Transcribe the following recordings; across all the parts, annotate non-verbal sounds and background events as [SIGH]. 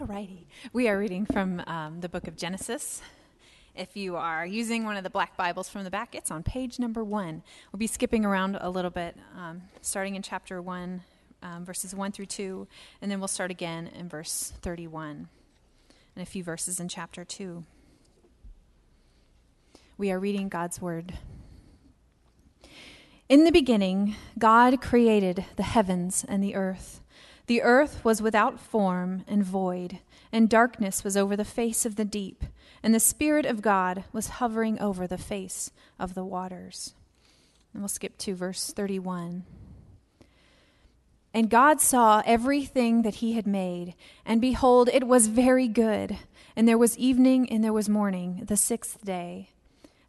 Alrighty. We are reading from um, the book of Genesis. If you are using one of the black Bibles from the back, it's on page number one. We'll be skipping around a little bit, um, starting in chapter one, um, verses one through two, and then we'll start again in verse 31 and a few verses in chapter two. We are reading God's word. In the beginning, God created the heavens and the earth. The earth was without form and void, and darkness was over the face of the deep, and the Spirit of God was hovering over the face of the waters. And we'll skip to verse 31. And God saw everything that he had made, and behold, it was very good. And there was evening and there was morning, the sixth day.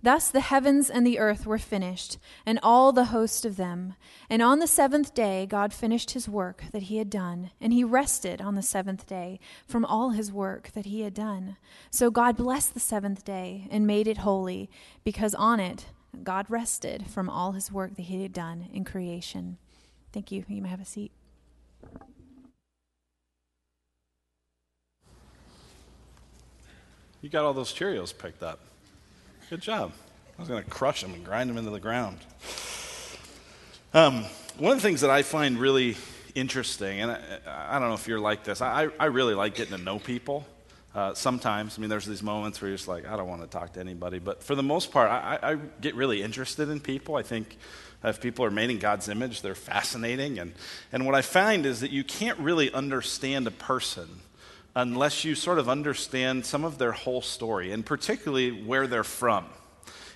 Thus the heavens and the earth were finished, and all the host of them. And on the seventh day God finished his work that he had done, and he rested on the seventh day from all his work that he had done. So God blessed the seventh day and made it holy, because on it God rested from all his work that he had done in creation. Thank you. You may have a seat. You got all those Cheerios picked up. Good job. I was going to crush them and grind them into the ground. Um, one of the things that I find really interesting, and I, I don't know if you're like this, I, I really like getting to know people. Uh, sometimes, I mean, there's these moments where you're just like, I don't want to talk to anybody. But for the most part, I, I get really interested in people. I think if people are made in God's image, they're fascinating. And, and what I find is that you can't really understand a person unless you sort of understand some of their whole story, and particularly where they're from.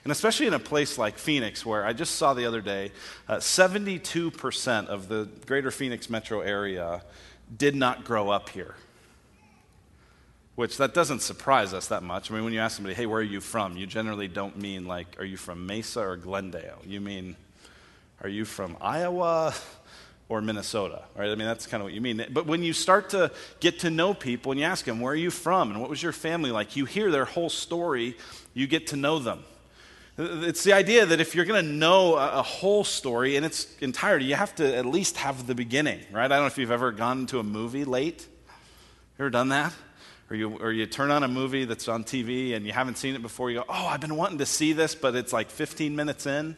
And especially in a place like Phoenix, where I just saw the other day, uh, 72% of the greater Phoenix metro area did not grow up here. Which that doesn't surprise us that much. I mean, when you ask somebody, hey, where are you from? You generally don't mean like, are you from Mesa or Glendale? You mean, are you from Iowa? Or Minnesota, right? I mean, that's kind of what you mean. But when you start to get to know people and you ask them, where are you from and what was your family like, you hear their whole story, you get to know them. It's the idea that if you're going to know a, whole story in its entirety, you have to at least have the beginning, right? I don't know if you've ever gone to a movie late. Ever done that? Or you, or you turn on a movie that's on TV and you haven't seen it before, you go, oh, I've been wanting to see this, but it's like 15 minutes in.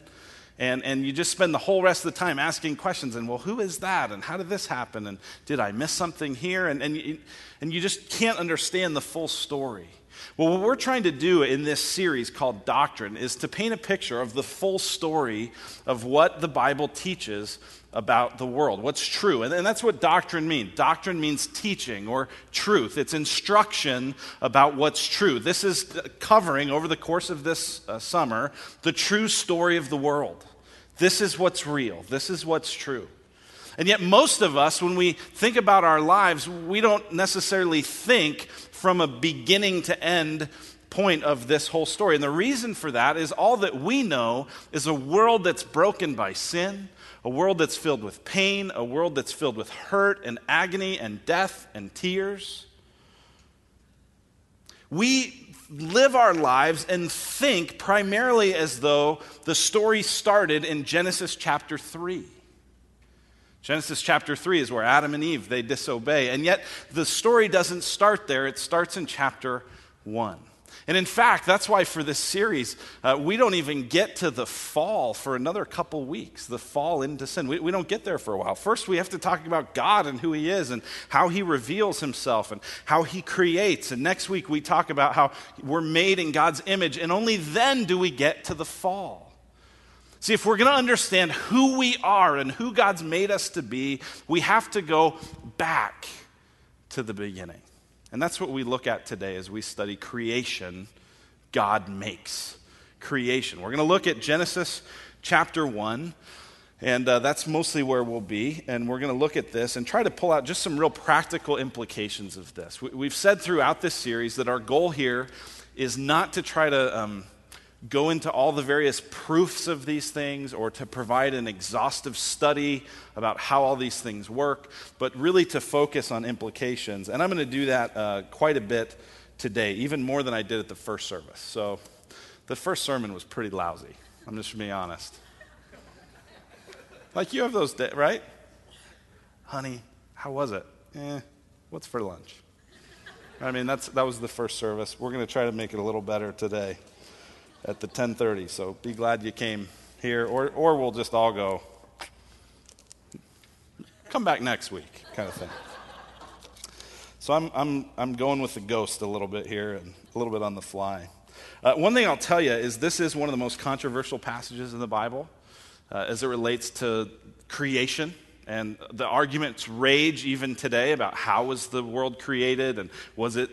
And, and you just spend the whole rest of the time asking questions and, well, who is that? And how did this happen? And did I miss something here? And, and, you, and you just can't understand the full story. Well, what we're trying to do in this series called Doctrine is to paint a picture of the full story of what the Bible teaches about the world, what's true. And, and, that's what doctrine means. Doctrine means teaching or truth, it's instruction about what's true. This is covering, over the course of this uh, summer, the true story of the world. This is what's real, this is what's true. And yet, most of us, when we think about our lives, we don't necessarily think from a beginning to end point of this whole story. And the reason for that is all that we know is a world that's broken by sin, a world that's filled with pain, a world that's filled with hurt and agony and death and tears. We live our lives and think primarily as though the story started in Genesis chapter 3. Genesis chapter 3 is where Adam and Eve they disobey. And yet the story doesn't start there. It starts in chapter 1. And in fact, that's why for this series, uh, we don't even get to the fall for another couple weeks, the fall into sin. We, we don't get there for a while. First, we have to talk about God and who He is and how He reveals Himself and how He creates. And next week, we talk about how we're made in God's image. And only then do we get to the fall. See, if we're going to understand who we are and who God's made us to be, we have to go back to the beginning. And that's what we look at today as we study creation God makes. Creation. We're going to look at Genesis chapter 1. And uh, that's mostly where we'll be. And we're going to look at this and try to pull out just some real practical implications of this. We, have said throughout this series that our goal here is not to try to um, go into all the various proofs of these things or to provide an exhaustive study about how all these things work, but really to focus on implications. And I'm going to do that uh, quite a bit today, even more than I did at the first service. So the first sermon was pretty lousy. I'm just being honest. Like you have those days, right? Honey, how was it? Eh, what's for lunch? I mean, that's, that was the first service. We're going to try to make it a little better today at the 1030. So be glad you came here, or, or we'll just all go, come back next week, kind of thing. So I'm, I'm, I'm going with the ghost a little bit here and a little bit on the fly. Uh, one thing I'll tell you is this is one of the most controversial passages in the Bible uh, as it relates to creation. And the arguments rage even today about how was the world created and was it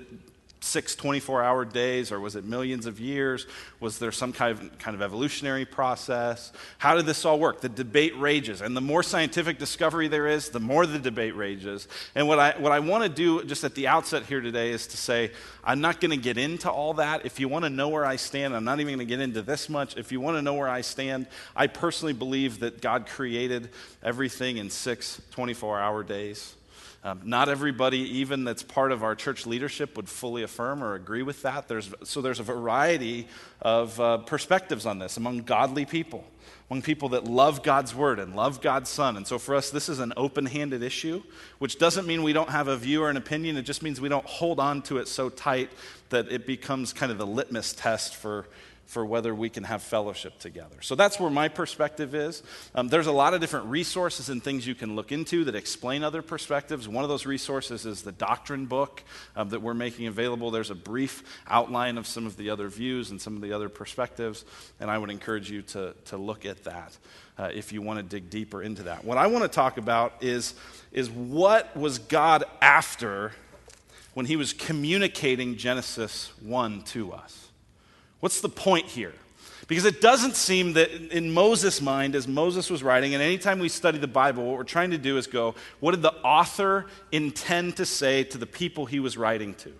six 24 hour days or was it millions of years? Was there some kind of, kind of evolutionary process? How did this all work? The debate rages. And the more scientific discovery there is, the more the debate rages. And what I, what I want to do just at the outset here today is to say, I'm not going to get into all that. If you want to know where I stand, I'm not even going to get into this much. If you want to know where I stand, I personally believe that God created everything in six 24 hour days. Um, not everybody, even that's part of our church leadership, would fully affirm or agree with that. There's, so there's a variety of uh, perspectives on this among godly people, among people that love God's word and love God's Son. And so for us, this is an open handed issue, which doesn't mean we don't have a view or an opinion. It just means we don't hold on to it so tight that it becomes kind of the litmus test for for whether we can have fellowship together. So that's where my perspective is. Um, there's a lot of different resources and things you can look into that explain other perspectives. One of those resources is the doctrine book um, that we're making available. There's a brief outline of some of the other views and some of the other perspectives, and I would encourage you to, to look at that uh, if you want to dig deeper into that. What I want to talk about is, is what was God after when he was communicating Genesis 1 to us? What's the point here? Because it doesn't seem that in Moses' mind, as Moses was writing, and anytime we study the Bible, what we're trying to do is go, what did the author intend to say to the people he was writing to?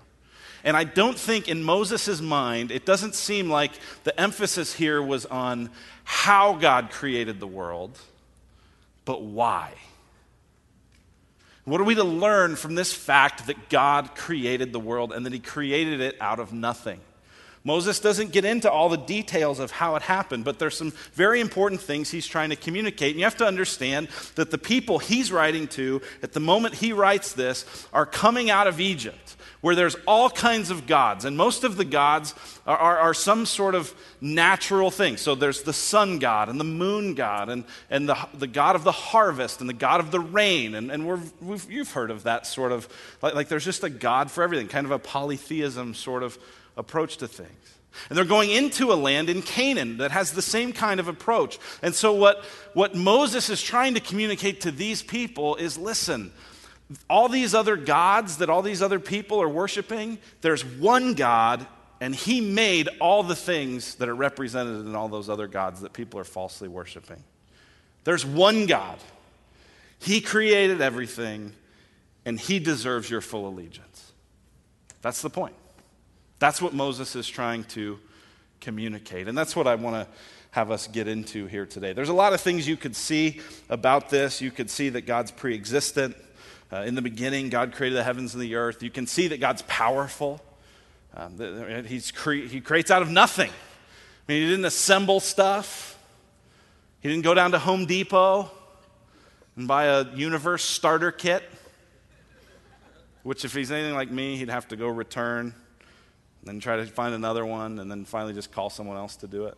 And I don't think in Moses' mind, it doesn't seem like the emphasis here was on how God created the world, but why. What are we to learn from this fact that God created the world and that he created it out of nothing? Moses doesn't get into all the details of how it happened, but there's some very important things he's trying to communicate. And you have to understand that the people he's writing to at the moment he writes this are coming out of Egypt, where there's all kinds of gods. And most of the gods are, are, are some sort of natural thing. So there's the sun god and the moon god and, and the, the god of the harvest and the god of the rain. And, and we're, you've heard of that sort of, like, like there's just a god for everything, kind of a polytheism sort of approach to things. And they're going into a land in Canaan that has the same kind of approach. And so, what, what Moses is trying to communicate to these people is listen, all these other gods that all these other people are worshiping, there's one God, and he made all the things that are represented in all those other gods that people are falsely worshiping. There's one God. He created everything, and he deserves your full allegiance. That's the point. That's what Moses is trying to communicate. And that's what I want to have us get into here today. There's a lot of things you could see about this. You could see that God's pre existent. Uh, in the beginning, God created the heavens and the earth. You can see that God's powerful. Um, he's cre- he creates out of nothing. I mean, he didn't assemble stuff, he didn't go down to Home Depot and buy a universe starter kit, which, if he's anything like me, he'd have to go return then try to find another one, and then finally just call someone else to do it.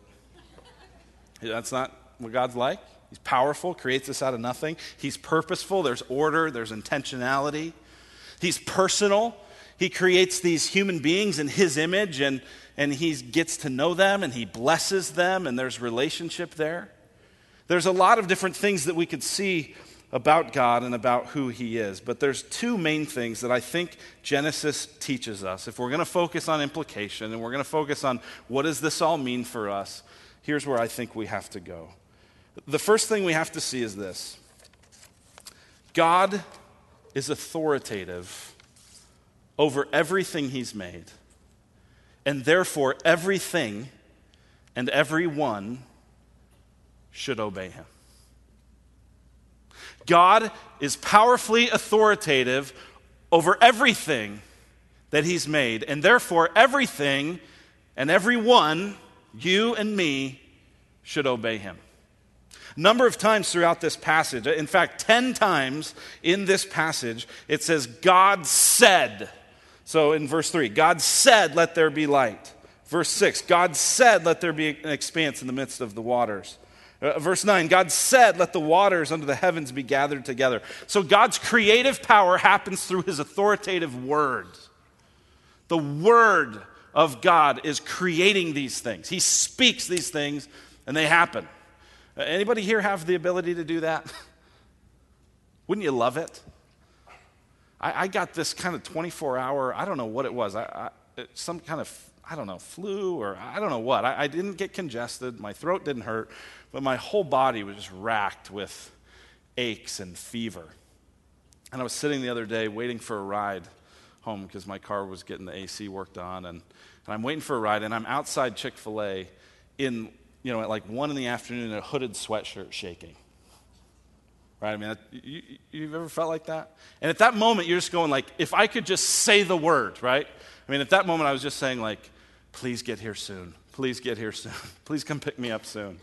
That's not what God's like. He's powerful, creates us out of nothing. He's purposeful, there's order, there's intentionality. He's personal. He creates these human beings in His image, and, and He gets to know them, and He blesses them, and there's relationship there. There's a lot of different things that we could see about God and about who He is. But there's two main things that I think Genesis teaches us. If we're going to focus on implication and we're going to focus on what does this all mean for us, here's where I think we have to go. The first thing we have to see is this God is authoritative over everything He's made, and therefore everything and everyone should obey Him. God is powerfully authoritative over everything that He's made, and therefore everything and everyone, you and me, should obey Him. Number of times throughout this passage, in fact, 10 times in this passage, it says, God said So in verse 3, God said, Let there be light. Verse 6, God said, Let there be an expanse in the midst of the waters. Uh, verse 9, God said, Let the waters under the heavens be gathered together. So God's creative power happens through his authoritative word. The word of God is creating these things. He speaks these things and they happen. Uh, anybody here have the ability to do that? [LAUGHS] Wouldn't you love it? I, I got this kind of 24 hour, I don't know what it was, I, I, some kind of, I don't know, flu or I don't know what. I, I didn't get congested, my throat didn't hurt, but my whole body was just racked with aches and fever. And I was sitting the other day waiting for a ride home because my car was getting the AC worked on. And, and I'm waiting for a ride, and I'm outside Chick fil A in, you know, at like one in the afternoon in a hooded sweatshirt shaking. Right? I mean, you, you've ever felt like that? And at that moment, you're just going like, if I could just say the word, right? I mean, at that moment, I was just saying like, please get here soon. Please get here soon. [LAUGHS] Please come pick me up soon.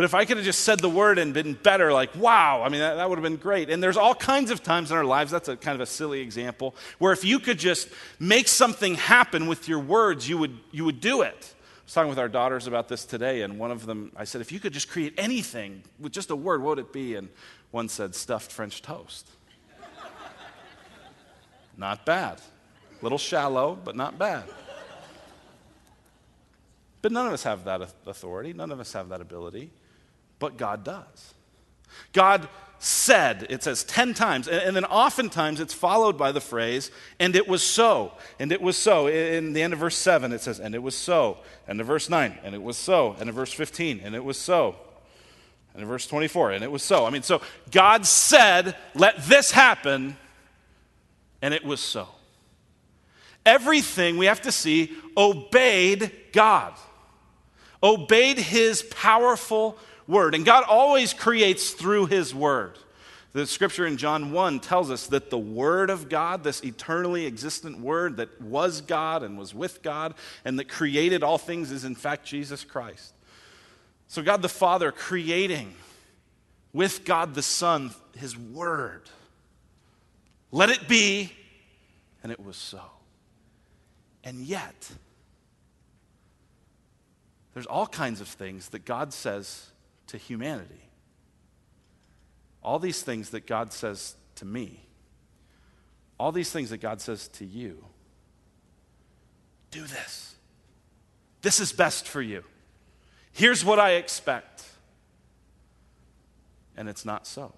But if I could have just said the word and been better, like, wow, I mean, that, that, would have been great. And there's all kinds of times in our lives, that's a kind of a silly example, where if you could just make something happen with your words, you would, you would do it. I was talking with our daughters about this today, and one of them, I said, if you could just create anything with just a word, what would it be? And one said, stuffed French toast. [LAUGHS] not bad. A little shallow, but not bad. But none of us have that authority. None of us have that ability. But God does. God said, it says 10 times, and, then oftentimes it's followed by the phrase, and it was so, and it was so. In the end of verse 7, it says, and it was so. And in verse 9, and it was so. And in verse 15, and it was so. And in verse 24, and it was so. I mean, so God said, Let this happen, and it was so. Everything we have to see obeyed God, obeyed his powerful word. And God always creates through his word. The scripture in John 1 tells us that the Word of God, this eternally existent Word that was God and was with God and that created all things, is in fact Jesus Christ. So, God the Father creating with God the Son His Word. Let it be, and it was so. And yet, there's all kinds of things that God says to humanity. All these things that God says to me, all these things that God says to you do this. This is best for you. Here's what I expect. And it's not so.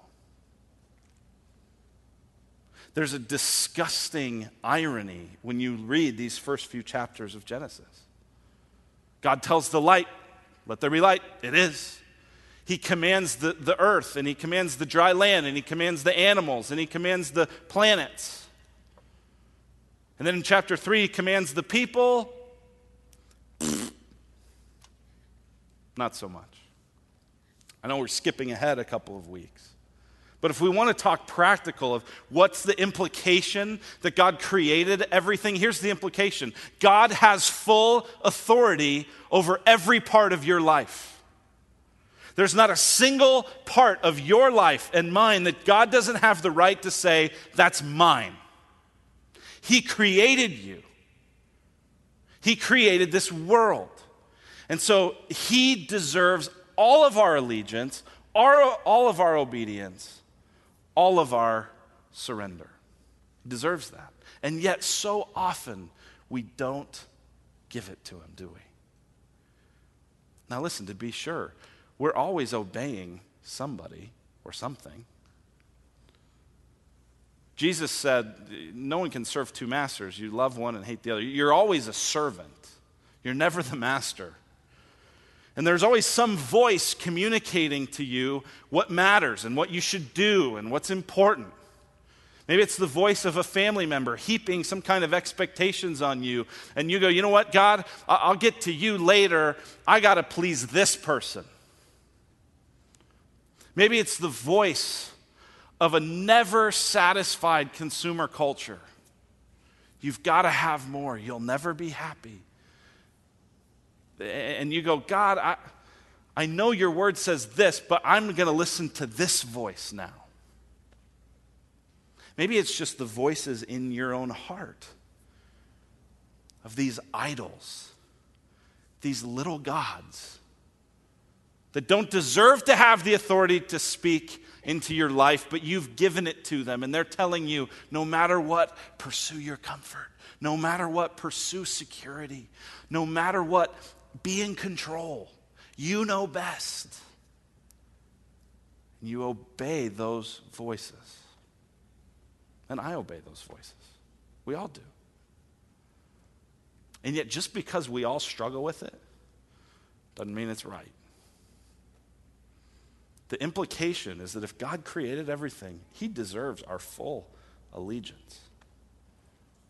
There's a disgusting irony when you read these first few chapters of Genesis. God tells the light, Let there be light. It is. He commands the, the earth, and he commands the dry land, and he commands the animals, and he commands the planets. And then in chapter 3, he commands the people, [SNIFFS] Not so much. I know we're skipping ahead a couple of weeks. But if we want to talk practical of what's the implication that God created everything, here's the implication God has full authority over every part of your life. There's not a single part of your life and mine that God doesn't have the right to say, that's mine. He created you, He created this world. And so he deserves all of our allegiance, all of our obedience, all of our surrender. He deserves that. And yet, so often, we don't give it to him, do we? Now, listen, to be sure, we're always obeying somebody or something. Jesus said, No one can serve two masters. You love one and hate the other. You're always a servant, you're never the master. And there's always some voice communicating to you what matters and what you should do and what's important. Maybe it's the voice of a family member heaping some kind of expectations on you. And you go, you know what, God, I'll get to you later. I got to please this person. Maybe it's the voice of a never satisfied consumer culture. You've got to have more, you'll never be happy and you go, God, I, I know your word says this, but I'm going to listen to this voice now. Maybe it's just the voices in your own heart of these idols, these little gods that don't deserve to have the authority to speak into your life, but you've given it to them. And they're telling you no matter what, pursue your comfort. No matter what, pursue security. No matter what, be in control. You know best. And you obey those voices. And I obey those voices. We all do. And yet, just because we all struggle with it, doesn't mean it's right. The implication is that if God created everything, He deserves our full allegiance.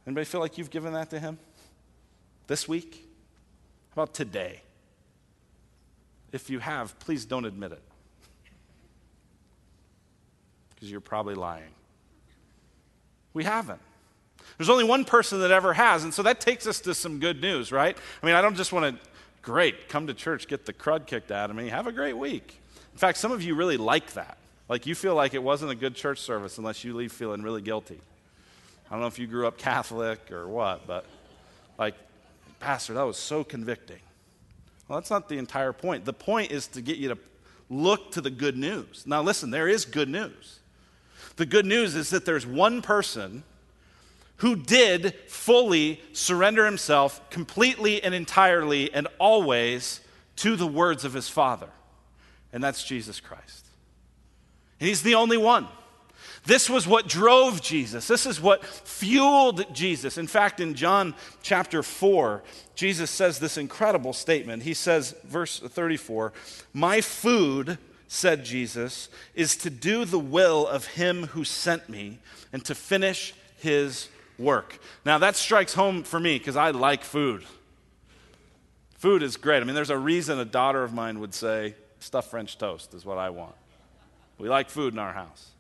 Anybody feel like you've given that to Him this week? How about today? If you have, please don't admit it. Because you're probably lying. We haven't. There's only one person that ever has, and so that takes us to some good news, right? I mean, I don't just want to, great, come to church, get the crud kicked out of me, have a great week. In fact, some of you really like that. Like you feel like it wasn't a good church service unless you leave feeling really guilty. I don't know if you grew up Catholic or what, but like, Pastor, that was so convicting. Well, that's not the entire point. The point is to get you to look to the good news. Now, listen, there is good news. The good news is that there's one person who did fully surrender himself completely and entirely and always to the words of his Father and that's Jesus Christ. And He's the only one. This was what drove Jesus. This is what fueled Jesus. In fact, in John chapter 4, Jesus says this incredible statement. He says, verse 34, My food, said Jesus, is to do the will of him who sent me and to finish his work. Now, that strikes home for me because I like food. Food is great. I mean, there's a reason a daughter of mine would say, stuffed French toast is what I want. We like food in our house.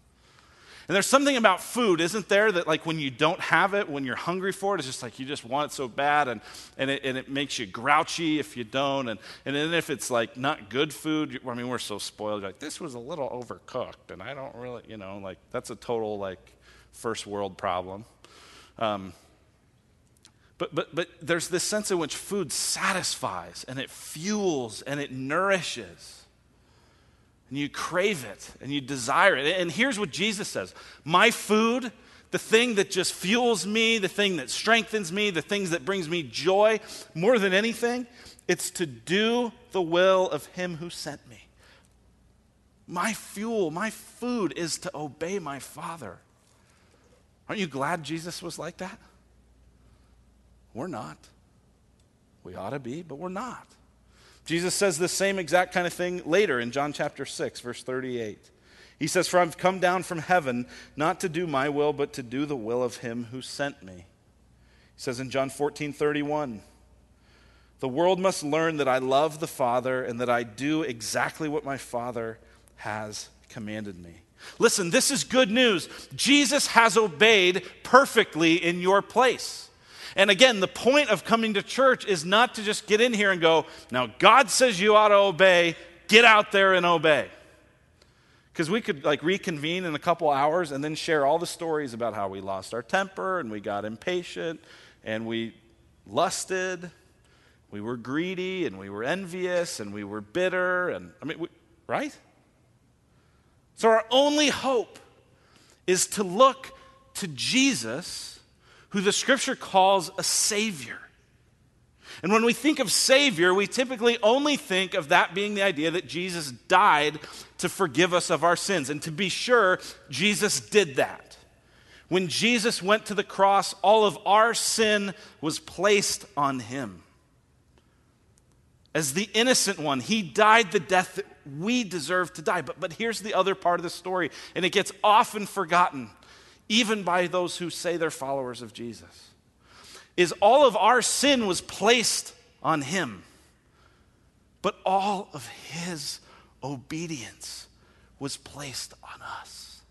And there's something about food, isn't there, that like when you don't have it, when you're hungry for it, it's just like you just want it so bad and, and, it, and it makes you grouchy if you don't. And, and then if it's like not good food, I mean, we're so spoiled. like, this was a little overcooked and I don't really, you know, like that's a total like first world problem. Um, but, but, but there's this sense in which food satisfies and it fuels and it nourishes and you crave it and you desire it. And here's what Jesus says My food, the thing that just fuels me, the thing that strengthens me, the things that brings me joy more than anything, it's to do the will of Him who sent me. My fuel, my food is to obey my Father. Aren't you glad Jesus was like that? We're not. We ought to be, but we're not. Jesus says the same exact kind of thing later in John chapter 6, verse 38. He says, For I've come down from heaven not to do my will, but to do the will of him who sent me. He says in John 14, 31, The world must learn that I love the Father and that I do exactly what my Father has commanded me. Listen, this is good news. Jesus has obeyed perfectly in your place. And again, the point of coming to church is not to just get in here and go, now God says you ought to obey, get out there and obey. Because we could like reconvene in a couple hours and then share all the stories about how we lost our temper and we got impatient and we lusted, we were greedy and we were envious and we were bitter and I mean, we, right? So our only hope is to look to Jesus who the scripture calls a savior. And when we think of Savior, we typically only think of that being the idea that Jesus died to forgive us of our sins. And to be sure, Jesus did that. When Jesus went to the cross, all of our sin was placed on him. As the innocent one, he died the death that we deserve to die. But, but here's the other part of the story, and it gets often forgotten even by those who say they're followers of Jesus, is all of our sin was placed on him, but all of his obedience was placed on us.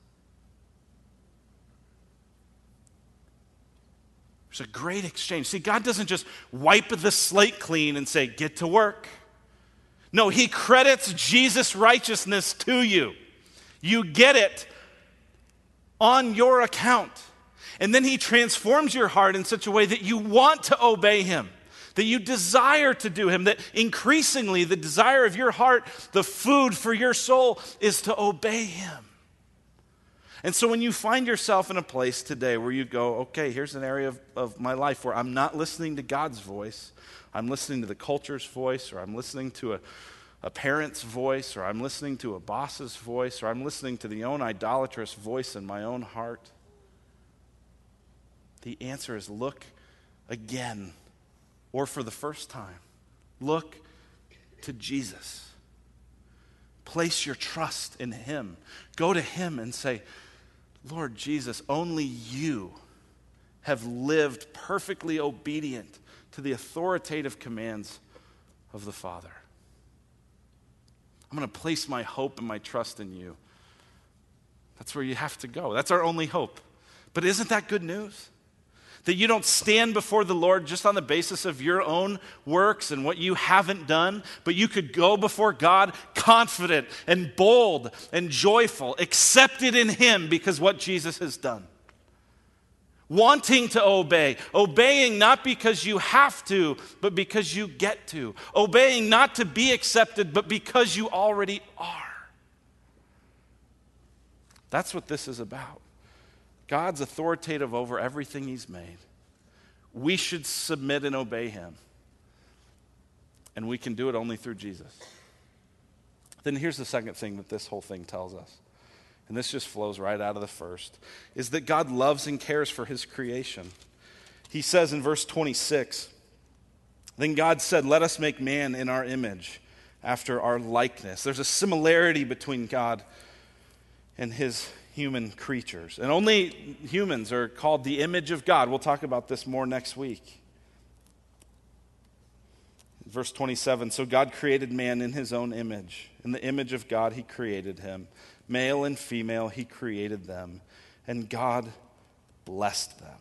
There's a great exchange. See, God doesn't just wipe the slate clean and say, get to work. No, He credits Jesus' righteousness to you. You get it on your account. And then he transforms your heart in such a way that you want to obey him, that you desire to do him, that increasingly the desire of your heart, the food for your soul, is to obey him. And so when you find yourself in a place today where you go, okay, here's an area of, of my life where I'm not listening to God's voice, I'm listening to the culture's voice, or I'm listening to a, a parent's voice, or I'm listening to a boss's voice, or I'm listening to the own idolatrous voice in my own heart. The answer is look again, or for the first time, look to Jesus. Place your trust in Him. Go to Him and say, Lord Jesus, only you have lived perfectly obedient to the authoritative commands of the Father. I'm going to place my hope and my trust in you. That's where you have to go. That's our only hope. But isn't that good news? That you don't stand before the Lord just on the basis of your own works and what you haven't done, but you could go before God confident and bold and joyful, accepted in Him because what Jesus has done. Wanting to obey, obeying not because you have to, but because you get to. Obeying not to be accepted, but because you already are. That's what this is about. God's authoritative over everything He's made. We should submit and obey Him. And we can do it only through Jesus. Then here's the second thing that this whole thing tells us. And this just flows right out of the first is that God loves and cares for his creation. He says in verse 26, Then God said, Let us make man in our image, after our likeness. There's a similarity between God and his human creatures. And only humans are called the image of God. We'll talk about this more next week. Verse 27 So God created man in his own image. In the image of God, he created him. Male and female, he created them. And God blessed them.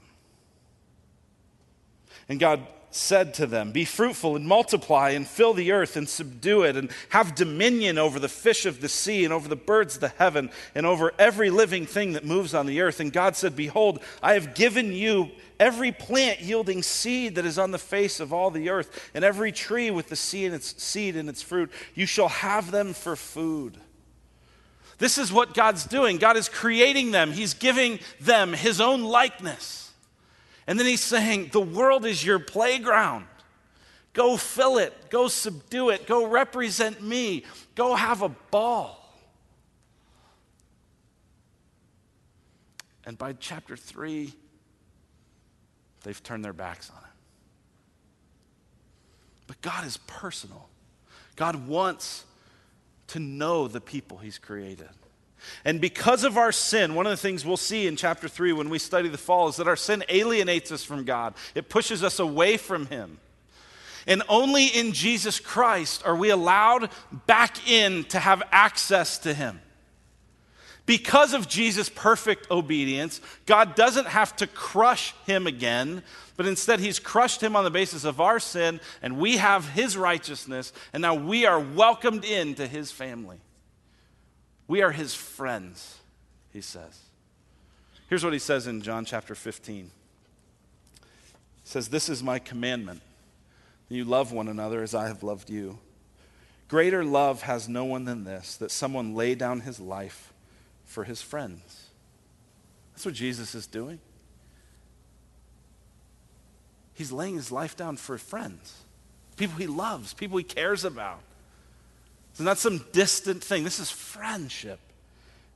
And God said to them, Be fruitful and multiply and fill the earth and subdue it and have dominion over the fish of the sea and over the birds of the heaven and over every living thing that moves on the earth. And God said, Behold, I have given you every plant yielding seed that is on the face of all the earth and every tree with the seed in its, seed its fruit. You shall have them for food. This is what God's doing. God is creating them, He's giving them His own likeness. And then he's saying, The world is your playground. Go fill it. Go subdue it. Go represent me. Go have a ball. And by chapter 3, they've turned their backs on it. But God is personal. God wants to know the people he's created. And because of our sin, one of the things we'll see in chapter 3 when we study the fall is that our sin alienates us from God, it pushes us away from Him. And only in Jesus Christ are we allowed back in to have access to Him. Because of Jesus' perfect obedience, God doesn't have to crush him again, but instead he's crushed him on the basis of our sin, and we have his righteousness, and now we are welcomed into his family. We are his friends, he says. Here's what he says in John chapter 15. He says, This is my commandment. You love one another as I have loved you. Greater love has no one than this, that someone lay down his life for his friends. That's what Jesus is doing. He's laying his life down for friends, people he loves, people he cares about. It's not some distant thing. This is friendship,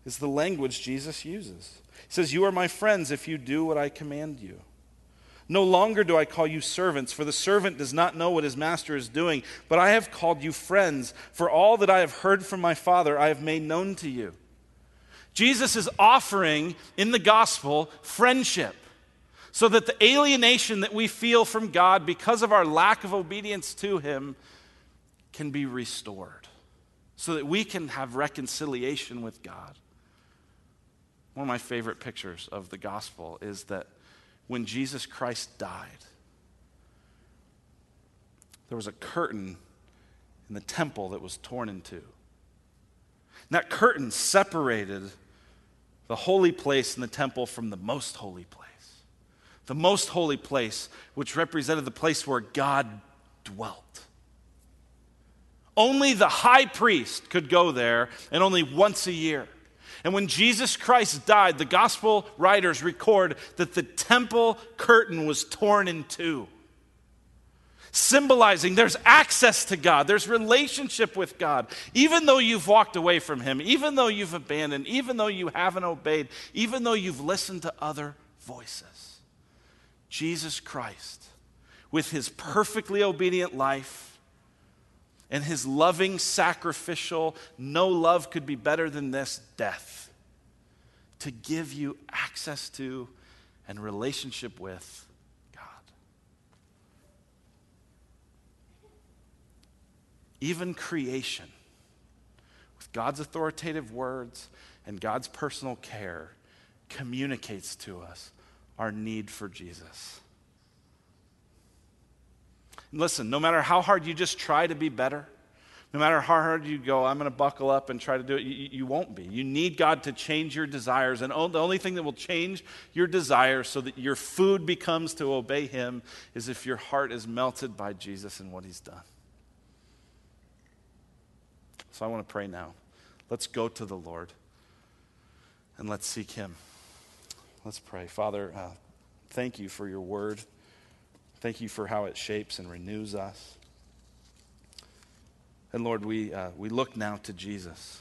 is the language Jesus uses. He says, You are my friends if you do what I command you. No longer do I call you servants, for the servant does not know what his master is doing, but I have called you friends, for all that I have heard from my Father I have made known to you. Jesus is offering in the gospel friendship so that the alienation that we feel from God because of our lack of obedience to him can be restored so that we can have reconciliation with God. One of my favorite pictures of the gospel is that when Jesus Christ died, there was a curtain in the temple that was torn in two. And that curtain separated the holy place in the temple from the most holy place. the most holy place, which represented the place where God dwelt. Only the high priest could go there, and only once a year. And when Jesus Christ died, the gospel writers record that the temple curtain was torn in two, symbolizing there's access to God, there's relationship with God. Even though you've walked away from Him, even though you've abandoned, even though you haven't obeyed, even though you've listened to other voices, Jesus Christ, with His perfectly obedient life, and his loving, sacrificial, no love could be better than this death to give you access to and relationship with God. Even creation, with God's authoritative words and God's personal care, communicates to us our need for Jesus. Listen, no matter how hard you just try to be better, no matter how hard you go, I'm going to buckle up and try to do it, you, you, won't be. You need God to change your desires. And the only thing that will change your desires so that your food becomes to obey Him is if your heart is melted by Jesus and what He's done. So I want to pray now. Let's go to the Lord and let's seek Him. Let's pray. Father, uh, thank you for your word. Thank you for how it shapes and renews us. And Lord, we, uh, we look now to Jesus.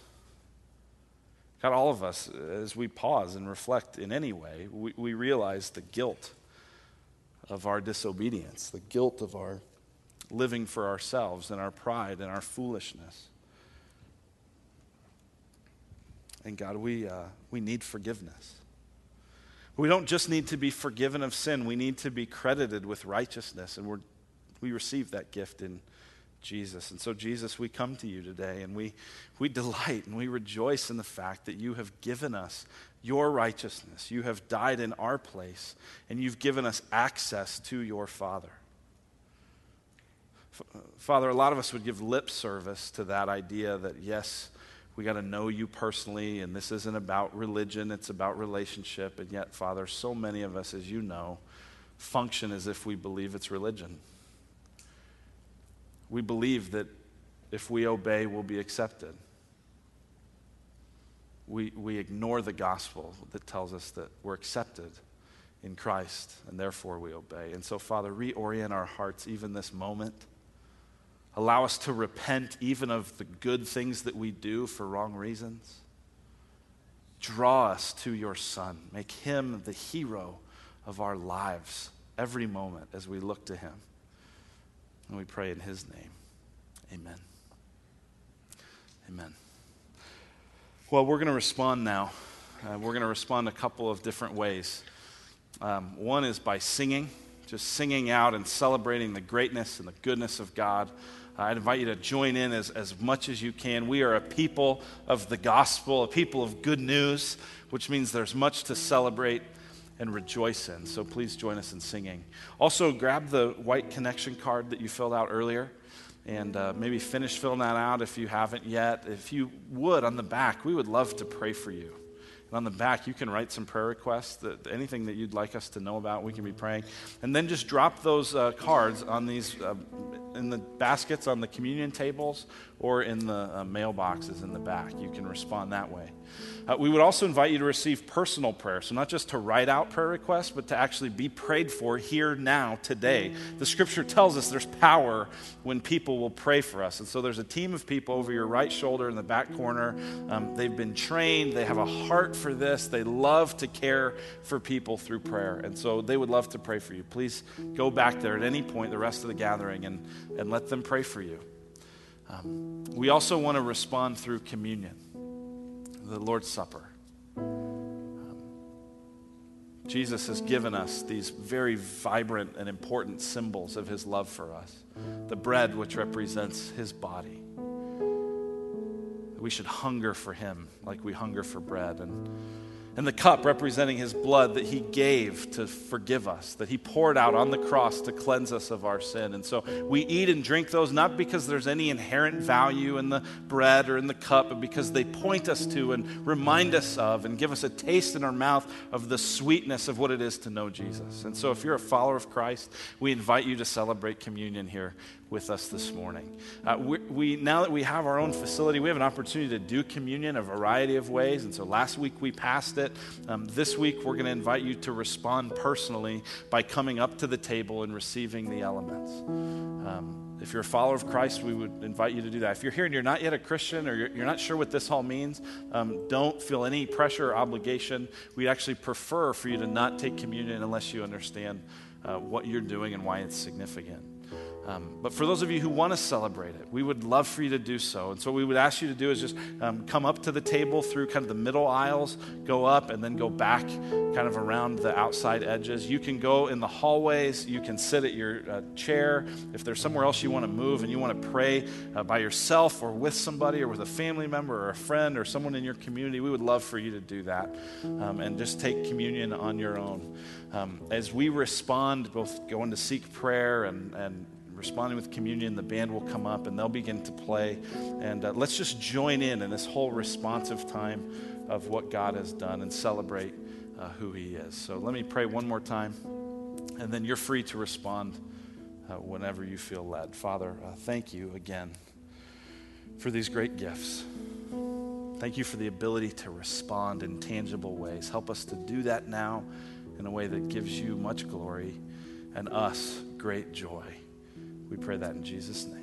God, all of us, as we pause and reflect in any way, we, we realize the guilt of our disobedience, the guilt of our living for ourselves and our pride and our foolishness. And God, we, uh, we need forgiveness. We don't just need to be forgiven of sin, we need to be credited with righteousness. And we're, we receive that gift in Jesus. And so, Jesus, we come to you today and we, we delight and we rejoice in the fact that you have given us your righteousness. You have died in our place and you've given us access to your Father. Father, a lot of us would give lip service to that idea that, yes, we got to know you personally, and this isn't about religion, it's about relationship. And yet, Father, so many of us, as you know, function as if we believe it's religion. We believe that if we obey, we'll be accepted. We, we ignore the gospel that tells us that we're accepted in Christ, and therefore we obey. And so, Father, reorient our hearts even this moment Allow us to repent even of the good things that we do for wrong reasons. Draw us to your Son. Make him the hero of our lives every moment as we look to him. And we pray in his name. Amen. Amen. Well, we're going to respond now. Uh, we're going to respond a couple of different ways. Um, one is by singing, just singing out and celebrating the greatness and the goodness of God. I'd invite you to join in as, as much as you can. We are a people of the gospel, a people of good news, which means there's much to celebrate and rejoice in. So please join us in singing. Also, grab the white connection card that you filled out earlier and uh, maybe finish filling that out if you haven't yet. If you would, on the back, we would love to pray for you. And on the back, you can write some prayer requests, that, anything that you'd like us to know about, we can be praying. And then just drop those uh, cards on these, uh, in the baskets on the communion tables or in the uh, mailboxes in the back. You can respond that way. Uh, we would also invite you to receive personal prayer. So, not just to write out prayer requests, but to actually be prayed for here, now, today. The scripture tells us there's power when people will pray for us. And so, there's a team of people over your right shoulder in the back corner. Um, they've been trained, they have a heart for this, they love to care for people through prayer. And so, they would love to pray for you. Please go back there at any point, the rest of the gathering, and, and let them pray for you. Um, we also want to respond through communion the Lord's Supper. Um, Jesus has given us these very vibrant and important symbols of his love for us. The bread, which represents his body. We should hunger for him like we hunger for bread. And, and the cup representing his blood that he gave to forgive us, that he poured out on the cross to cleanse us of our sin. And so we eat and drink those not because there's any inherent value in the bread or in the cup, but because they point us to and remind us of and give us a taste in our mouth of the sweetness of what it is to know Jesus. And so if you're a follower of Christ, we invite you to celebrate communion here with us this morning. Uh, we, we, now that we have our own facility, we have an opportunity to do communion a variety of ways. And so last week we passed it. Um, this week we're going to invite you to respond personally by coming up to the table and receiving the elements. Um, if you're a follower of Christ, we would invite you to do that. If you're here and you're not yet a Christian or you're, you're not sure what this all means, um, don't feel any pressure or obligation. We actually prefer for you to not take communion unless you understand uh, what you're doing and why it's significant. Um, but for those of you who want to celebrate it, we would love for you to do so. And so, we would ask you to do is just um, come up to the table through kind of the middle aisles, go up, and then go back kind of around the outside edges. You can go in the hallways, you can sit at your uh, chair. If there's somewhere else you want to move and you want to pray uh, by yourself or with somebody or with a family member or a friend or someone in your community, we would love for you to do that um, and just take communion on your own. Um, as we respond, both going to seek prayer and, and responding with communion, the band will come up and they'll begin to play. And uh, let's just join in in this whole responsive time of what God has done and celebrate uh, who He is. So let me pray one more time, and then you're free to respond uh, whenever you feel led. Father, uh, thank you again for these great gifts. Thank you for the ability to respond in tangible ways. Help us to do that now in a way that gives you much glory and us great joy. We pray that in Jesus' name.